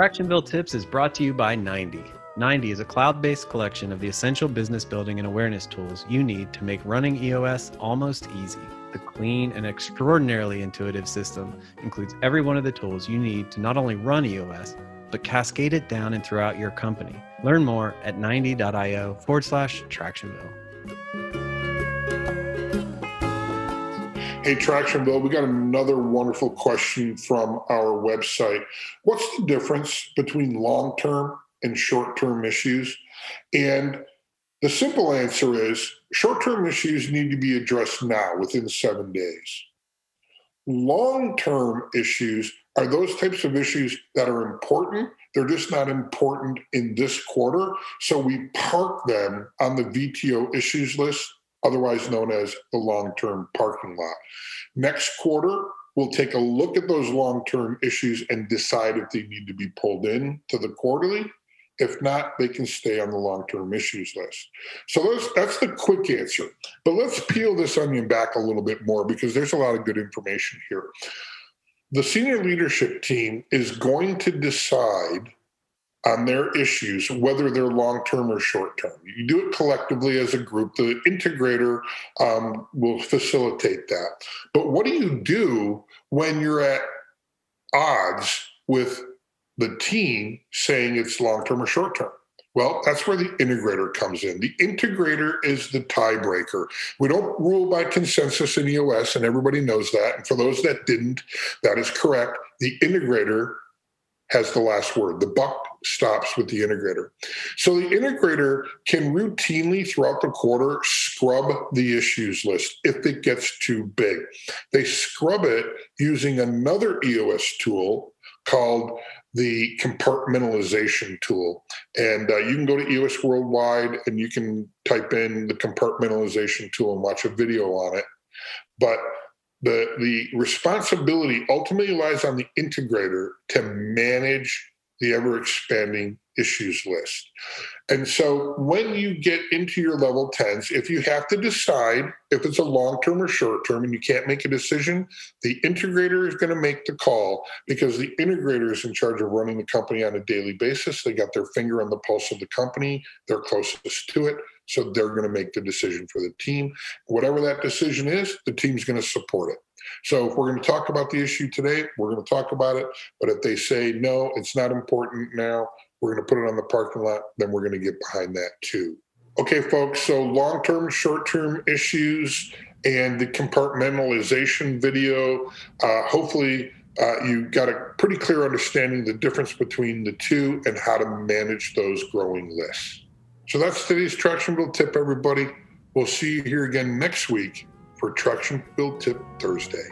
Tractionville Tips is brought to you by 90. 90 is a cloud based collection of the essential business building and awareness tools you need to make running EOS almost easy. The clean and extraordinarily intuitive system includes every one of the tools you need to not only run EOS, but cascade it down and throughout your company. Learn more at 90.io forward slash Tractionville. Hey, Tractionville, we got another wonderful question from our website. What's the difference between long term and short term issues? And the simple answer is short term issues need to be addressed now within seven days. Long term issues are those types of issues that are important. They're just not important in this quarter. So we park them on the VTO issues list, otherwise known as the long term parking lot. Next quarter, we'll take a look at those long term issues and decide if they need to be pulled in to the quarterly. If not, they can stay on the long term issues list. So that's, that's the quick answer. But let's peel this onion back a little bit more because there's a lot of good information here. The senior leadership team is going to decide on their issues, whether they're long term or short term. You do it collectively as a group. The integrator um, will facilitate that. But what do you do when you're at odds with the team saying it's long term or short term? Well, that's where the integrator comes in. The integrator is the tiebreaker. We don't rule by consensus in EOS, and everybody knows that. And for those that didn't, that is correct. The integrator has the last word. The buck stops with the integrator. So the integrator can routinely throughout the quarter scrub the issues list if it gets too big. They scrub it using another EOS tool called the compartmentalization tool. And uh, you can go to EOS Worldwide and you can type in the compartmentalization tool and watch a video on it. But the the responsibility ultimately lies on the integrator to manage the ever expanding issues list. And so when you get into your level 10s, if you have to decide if it's a long term or short term and you can't make a decision, the integrator is going to make the call because the integrator is in charge of running the company on a daily basis. They got their finger on the pulse of the company, they're closest to it. So they're going to make the decision for the team. Whatever that decision is, the team's going to support it. So if we're going to talk about the issue today, we're going to talk about it. But if they say, no, it's not important now, we're going to put it on the parking lot, then we're going to get behind that too. Okay, folks, so long term, short term issues and the compartmentalization video. Uh, hopefully, uh, you got a pretty clear understanding the difference between the two and how to manage those growing lists. So that's today's Tractionville tip, everybody. We'll see you here again next week for Tractionville Tip Thursday.